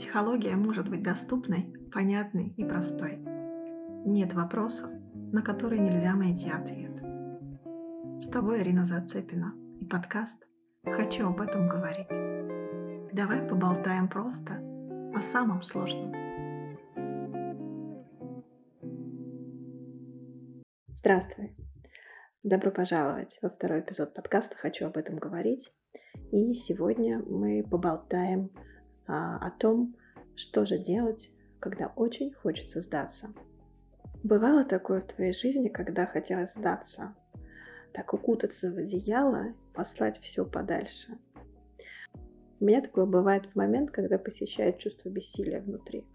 Психология может быть доступной, понятной и простой. Нет вопросов, на которые нельзя найти ответ. С тобой Ирина Зацепина и подкаст «Хочу об этом говорить». Давай поболтаем просто о самом сложном. Здравствуй! Добро пожаловать во второй эпизод подкаста «Хочу об этом говорить». И сегодня мы поболтаем а, о том, что же делать, когда очень хочется сдаться. Бывало такое в твоей жизни, когда хотелось сдаться, так укутаться в одеяло, послать все подальше. У меня такое бывает в момент, когда посещает чувство бессилия внутри.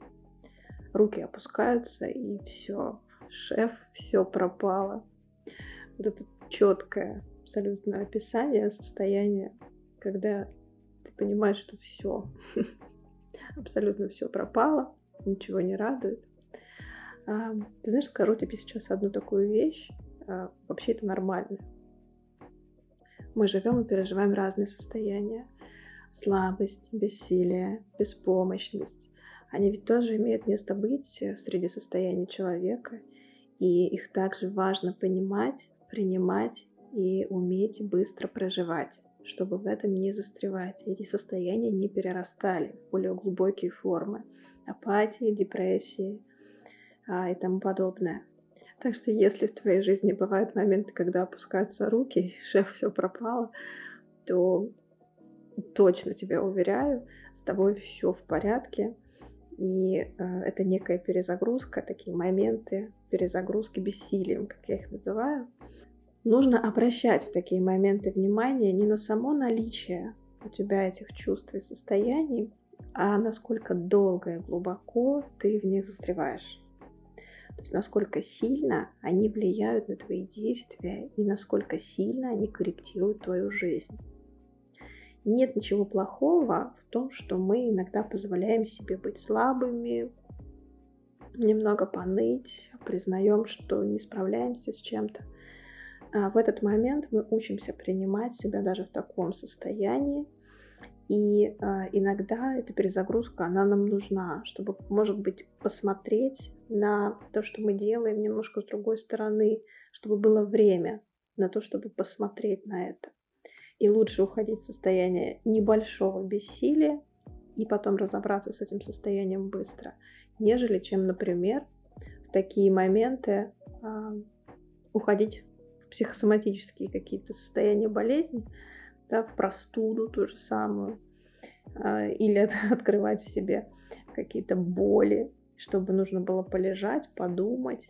Руки опускаются, и все, шеф, все пропало. Вот это четкое абсолютно описание состояния, когда ты понимаешь, что все, абсолютно все пропало, ничего не радует. А, ты знаешь, скажу тебе сейчас одну такую вещь. А, вообще это нормально. Мы живем и переживаем разные состояния. Слабость, бессилие, беспомощность. Они ведь тоже имеют место быть среди состояний человека. И их также важно понимать, принимать и уметь быстро проживать чтобы в этом не застревать. Эти состояния не перерастали в более глубокие формы апатии, депрессии а, и тому подобное. Так что если в твоей жизни бывают моменты, когда опускаются руки, шеф все пропало, то точно тебя уверяю, с тобой все в порядке. И э, это некая перезагрузка, такие моменты перезагрузки бессилием, как я их называю. Нужно обращать в такие моменты внимание не на само наличие у тебя этих чувств и состояний, а насколько долго и глубоко ты в них застреваешь. То есть насколько сильно они влияют на твои действия и насколько сильно они корректируют твою жизнь. Нет ничего плохого в том, что мы иногда позволяем себе быть слабыми, немного поныть, признаем, что не справляемся с чем-то. А в этот момент мы учимся принимать себя даже в таком состоянии. И а, иногда эта перезагрузка, она нам нужна, чтобы, может быть, посмотреть на то, что мы делаем немножко с другой стороны, чтобы было время на то, чтобы посмотреть на это. И лучше уходить в состояние небольшого бессилия и потом разобраться с этим состоянием быстро, нежели чем, например, в такие моменты э, уходить психосоматические какие-то состояния болезни, да, в простуду ту же самую, э, или от, открывать в себе какие-то боли, чтобы нужно было полежать, подумать,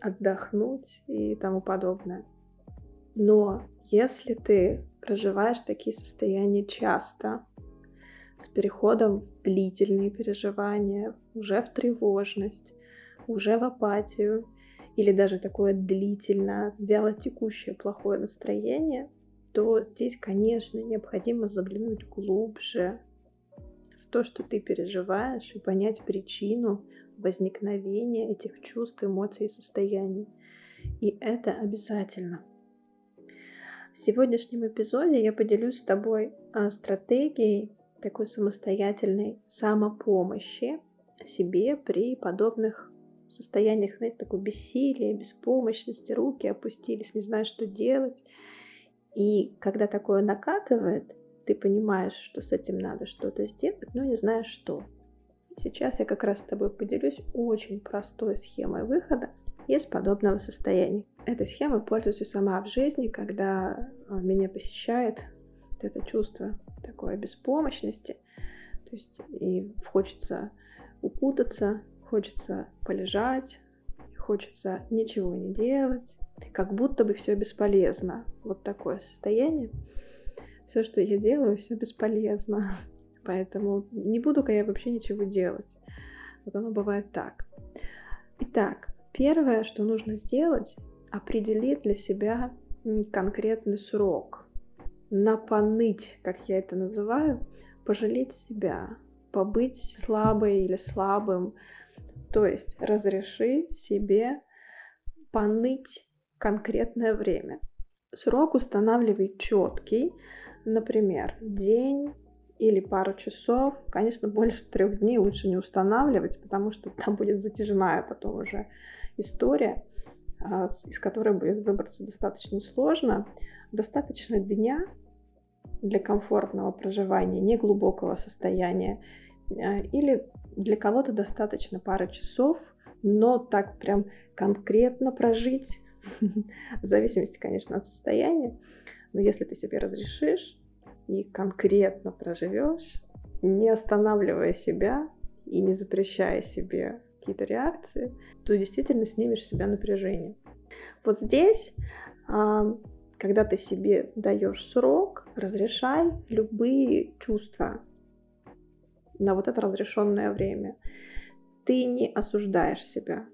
отдохнуть и тому подобное. Но если ты проживаешь такие состояния часто, с переходом в длительные переживания, уже в тревожность, уже в апатию, или даже такое длительное, вяло текущее плохое настроение, то здесь, конечно, необходимо заглянуть глубже в то, что ты переживаешь, и понять причину возникновения этих чувств, эмоций и состояний. И это обязательно. В сегодняшнем эпизоде я поделюсь с тобой стратегией такой самостоятельной самопомощи себе при подобных состояниях, знаете, такой бессилия, беспомощности, руки опустились, не знаешь, что делать. И когда такое накатывает, ты понимаешь, что с этим надо что-то сделать, но не знаешь что. Сейчас я как раз с тобой поделюсь очень простой схемой выхода из подобного состояния. Этой схемой пользуюсь и сама в жизни, когда а, меня посещает это чувство такой беспомощности. То есть и хочется укутаться хочется полежать, хочется ничего не делать, как будто бы все бесполезно. Вот такое состояние. Все, что я делаю, все бесполезно. Поэтому не буду-ка я вообще ничего делать. Вот оно бывает так. Итак, первое, что нужно сделать, определить для себя конкретный срок. Напоныть, как я это называю, пожалеть себя, побыть слабой или слабым, то есть разреши себе поныть конкретное время. Срок устанавливай четкий, например, день или пару часов. Конечно, больше трех дней лучше не устанавливать, потому что там будет затяжная потом уже история, а, из которой будет выбраться достаточно сложно. Достаточно дня для комфортного проживания, неглубокого состояния. А, или для кого-то достаточно пары часов, но так прям конкретно прожить, в зависимости, конечно, от состояния. Но если ты себе разрешишь и конкретно проживешь, не останавливая себя и не запрещая себе какие-то реакции, то действительно снимешь с себя напряжение. Вот здесь, а, когда ты себе даешь срок, разрешай любые чувства на вот это разрешенное время. Ты не осуждаешь себя,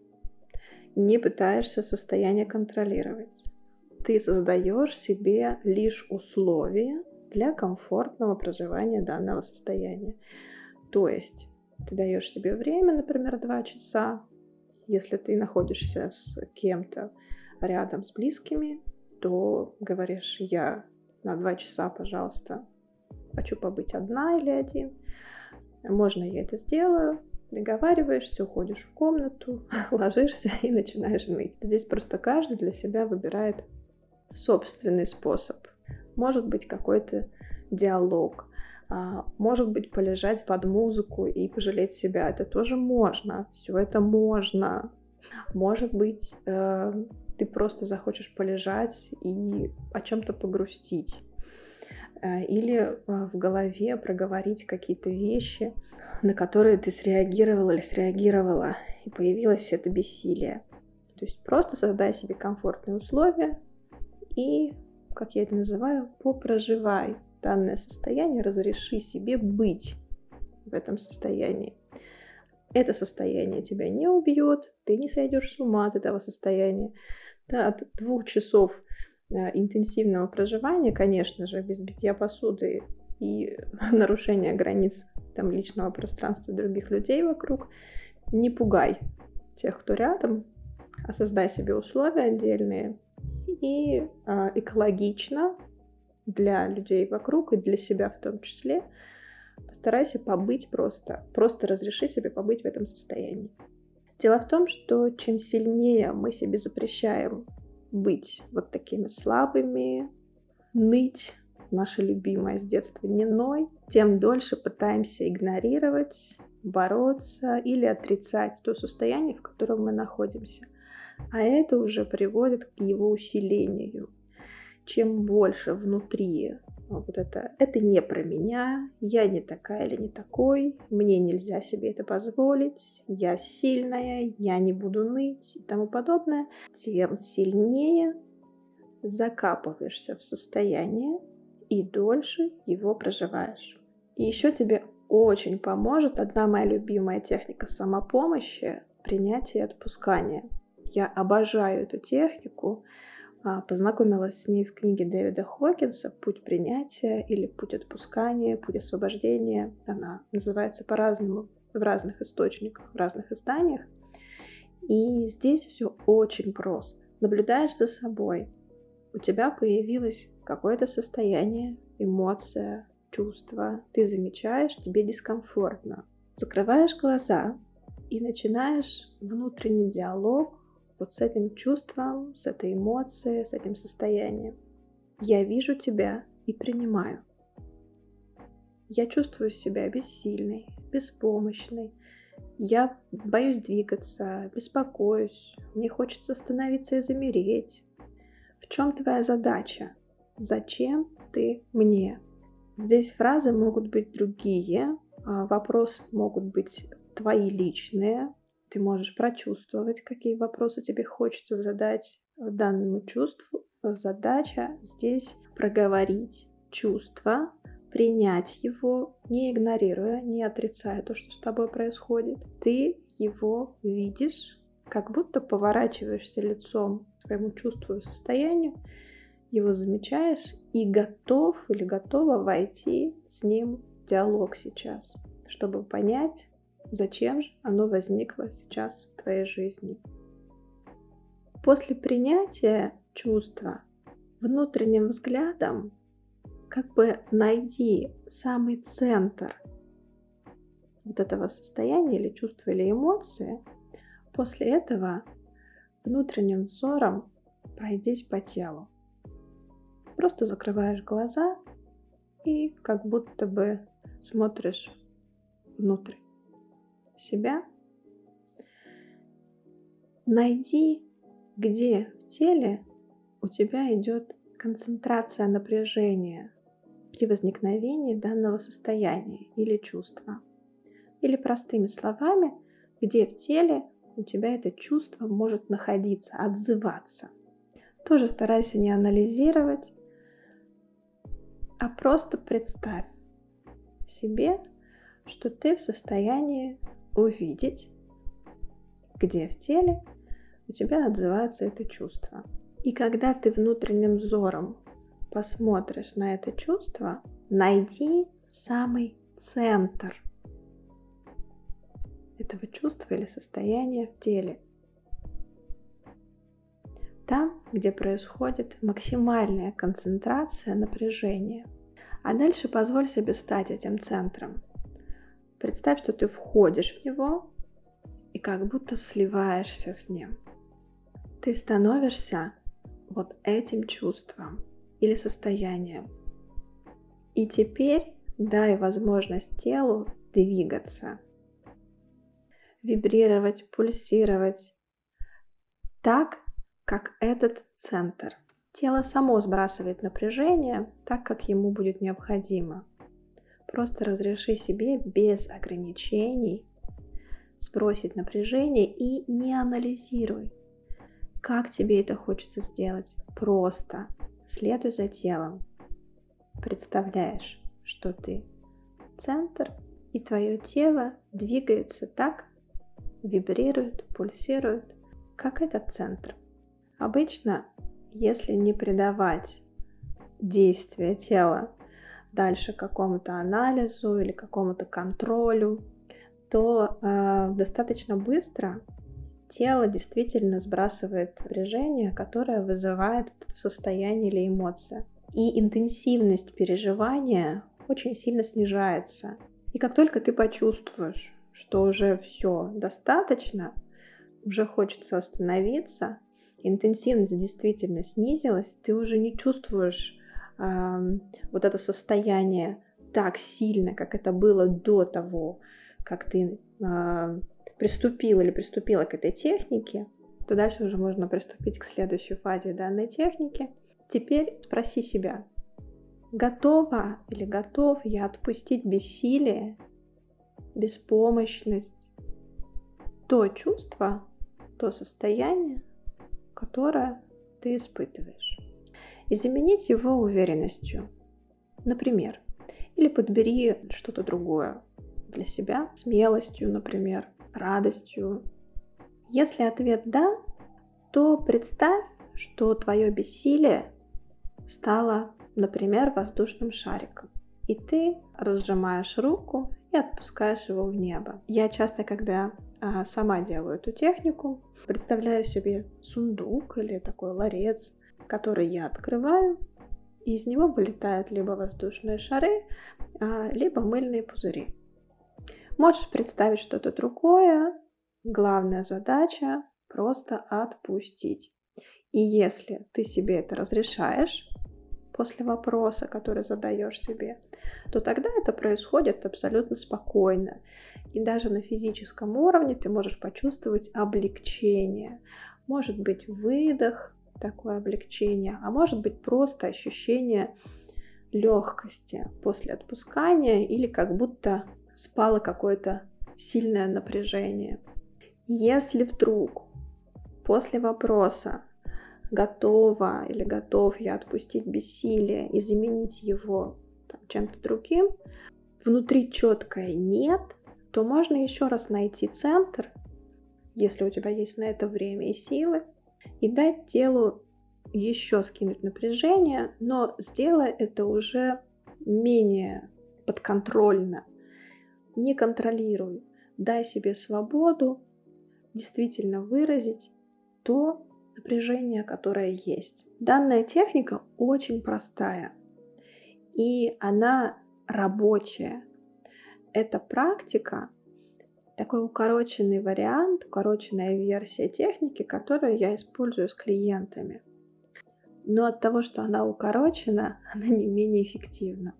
не пытаешься состояние контролировать. Ты создаешь себе лишь условия для комфортного проживания данного состояния. То есть ты даешь себе время, например, 2 часа. Если ты находишься с кем-то рядом с близкими, то говоришь, я на 2 часа, пожалуйста, хочу побыть одна или один. Можно я это сделаю, договариваешься, уходишь в комнату, ложишься и начинаешь ныть. Здесь просто каждый для себя выбирает собственный способ. Может быть какой-то диалог, а, может быть полежать под музыку и пожалеть себя. Это тоже можно, все это можно. Может быть, э, ты просто захочешь полежать и о чем-то погрустить. Э, или э, в голове проговорить какие-то вещи, на которые ты среагировал или среагировала, и появилось это бессилие. То есть просто создай себе комфортные условия и, как я это называю, попроживай данное состояние, разреши себе быть в этом состоянии. Это состояние тебя не убьет, ты не сойдешь с ума от этого состояния. Да, от двух часов интенсивного проживания, конечно же, без битья посуды и нарушения границ там, личного пространства других людей вокруг, не пугай тех, кто рядом, а создай себе условия отдельные и э, экологично для людей вокруг и для себя в том числе. Постарайся побыть просто, просто разреши себе побыть в этом состоянии. Дело в том, что чем сильнее мы себе запрещаем быть вот такими слабыми, ныть, наше любимое с детства не ной, тем дольше пытаемся игнорировать, бороться или отрицать то состояние, в котором мы находимся. А это уже приводит к его усилению. Чем больше внутри вот это, это не про меня, я не такая или не такой, мне нельзя себе это позволить, я сильная, я не буду ныть и тому подобное, тем сильнее закапываешься в состояние и дольше его проживаешь. И еще тебе очень поможет одна моя любимая техника самопомощи – принятие и отпускание. Я обожаю эту технику, а, познакомилась с ней в книге Дэвида Хокинса «Путь принятия» или «Путь отпускания», «Путь освобождения». Она называется по-разному в разных источниках, в разных изданиях. И здесь все очень просто. Наблюдаешь за собой. У тебя появилось какое-то состояние, эмоция, чувство. Ты замечаешь, тебе дискомфортно. Закрываешь глаза и начинаешь внутренний диалог вот с этим чувством, с этой эмоцией, с этим состоянием. Я вижу тебя и принимаю. Я чувствую себя бессильной, беспомощной. Я боюсь двигаться, беспокоюсь. Мне хочется остановиться и замереть. В чем твоя задача? Зачем ты мне? Здесь фразы могут быть другие, а вопросы могут быть твои личные, ты можешь прочувствовать, какие вопросы тебе хочется задать данному чувству. Задача здесь проговорить чувство, принять его, не игнорируя, не отрицая то, что с тобой происходит. Ты его видишь, как будто поворачиваешься лицом к своему чувству и состоянию, его замечаешь и готов или готова войти с ним в диалог сейчас, чтобы понять, Зачем же оно возникло сейчас в твоей жизни? После принятия чувства внутренним взглядом, как бы найди самый центр вот этого состояния или чувства или эмоции. После этого внутренним взором пройдись по телу. Просто закрываешь глаза и как будто бы смотришь внутрь себя. Найди, где в теле у тебя идет концентрация напряжения при возникновении данного состояния или чувства. Или простыми словами, где в теле у тебя это чувство может находиться, отзываться. Тоже старайся не анализировать, а просто представь себе, что ты в состоянии увидеть, где в теле у тебя отзывается это чувство. И когда ты внутренним взором посмотришь на это чувство, найди самый центр этого чувства или состояния в теле. Там, где происходит максимальная концентрация напряжения. А дальше позволь себе стать этим центром. Представь, что ты входишь в него и как будто сливаешься с ним. Ты становишься вот этим чувством или состоянием. И теперь дай возможность телу двигаться, вибрировать, пульсировать так, как этот центр. Тело само сбрасывает напряжение так, как ему будет необходимо. Просто разреши себе без ограничений сбросить напряжение и не анализируй, как тебе это хочется сделать. Просто следуй за телом. Представляешь, что ты центр, и твое тело двигается так, вибрирует, пульсирует, как этот центр. Обычно, если не придавать действия тела дальше какому-то анализу или какому-то контролю, то э, достаточно быстро тело действительно сбрасывает напряжение, которое вызывает состояние или эмоция. И интенсивность переживания очень сильно снижается. И как только ты почувствуешь, что уже все достаточно, уже хочется остановиться, интенсивность действительно снизилась, ты уже не чувствуешь вот это состояние так сильно, как это было до того, как ты приступил или приступила к этой технике, то дальше уже можно приступить к следующей фазе данной техники. Теперь спроси себя, готова или готов я отпустить бессилие беспомощность, то чувство, то состояние, которое ты испытываешь. И заменить его уверенностью. Например, или подбери что-то другое для себя, смелостью, например, радостью. Если ответ «да», то представь, что твое бессилие стало, например, воздушным шариком. И ты разжимаешь руку и отпускаешь его в небо. Я часто, когда а, сама делаю эту технику, представляю себе сундук или такой ларец, который я открываю, и из него вылетают либо воздушные шары, а, либо мыльные пузыри. Можешь представить что-то другое. Главная задача просто отпустить. И если ты себе это разрешаешь, после вопроса, который задаешь себе, то тогда это происходит абсолютно спокойно. И даже на физическом уровне ты можешь почувствовать облегчение. Может быть выдох, такое облегчение, а может быть просто ощущение легкости после отпускания или как будто спало какое-то сильное напряжение. Если вдруг после вопроса готова или готов я отпустить бессилие и заменить его там, чем-то другим, внутри четкое нет, то можно еще раз найти центр, если у тебя есть на это время и силы, и дать телу еще скинуть напряжение, но сделай это уже менее подконтрольно. Не контролируй. Дай себе свободу действительно выразить то, напряжение, которое есть. Данная техника очень простая. и она рабочая. Эта практика такой укороченный вариант, укороченная версия техники, которую я использую с клиентами. Но от того, что она укорочена, она не менее эффективна.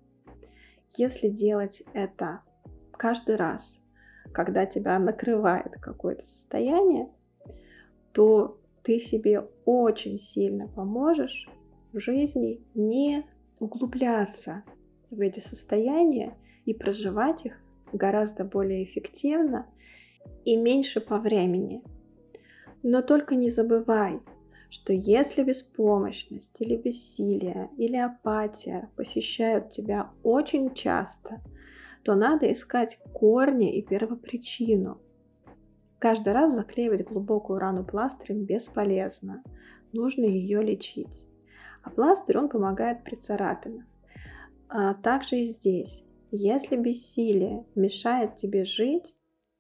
Если делать это каждый раз, когда тебя накрывает какое-то состояние, то ты себе очень сильно поможешь в жизни не углубляться в эти состояния и проживать их гораздо более эффективно и меньше по времени. Но только не забывай, что если беспомощность или бессилие или апатия посещают тебя очень часто, то надо искать корни и первопричину. Каждый раз заклеивать глубокую рану пластырем бесполезно, нужно ее лечить. А пластырь, он помогает при царапинах. А также и здесь. Если бессилие мешает тебе жить,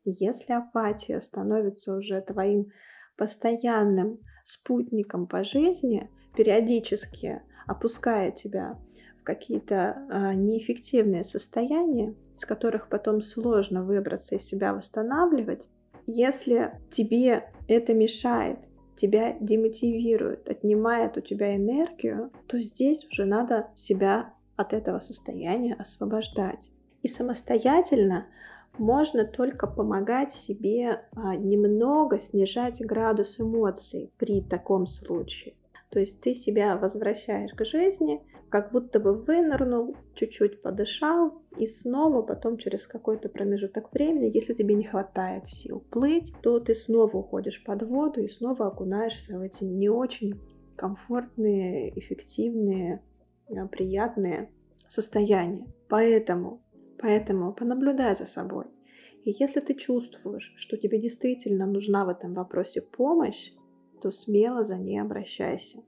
если апатия становится уже твоим постоянным спутником по жизни, периодически опуская тебя в какие-то а, неэффективные состояния, с которых потом сложно выбраться из себя восстанавливать, если тебе это мешает, тебя демотивирует, отнимает у тебя энергию, то здесь уже надо себя от этого состояния освобождать. И самостоятельно можно только помогать себе а, немного снижать градус эмоций при таком случае. То есть ты себя возвращаешь к жизни, как будто бы вынырнул, чуть-чуть подышал, и снова потом через какой-то промежуток времени, если тебе не хватает сил плыть, то ты снова уходишь под воду и снова окунаешься в эти не очень комфортные, эффективные, а, приятные состояния. Поэтому Поэтому понаблюдай за собой. И если ты чувствуешь, что тебе действительно нужна в этом вопросе помощь, то смело за ней обращайся.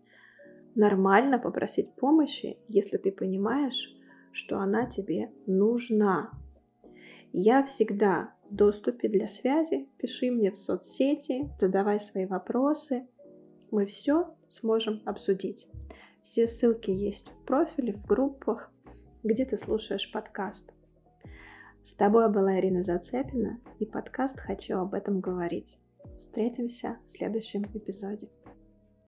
Нормально попросить помощи, если ты понимаешь, что она тебе нужна. Я всегда в доступе для связи. Пиши мне в соцсети, задавай свои вопросы. Мы все сможем обсудить. Все ссылки есть в профиле, в группах, где ты слушаешь подкаст. С тобой была Ирина Зацепина и подкаст «Хочу об этом говорить». Встретимся в следующем эпизоде.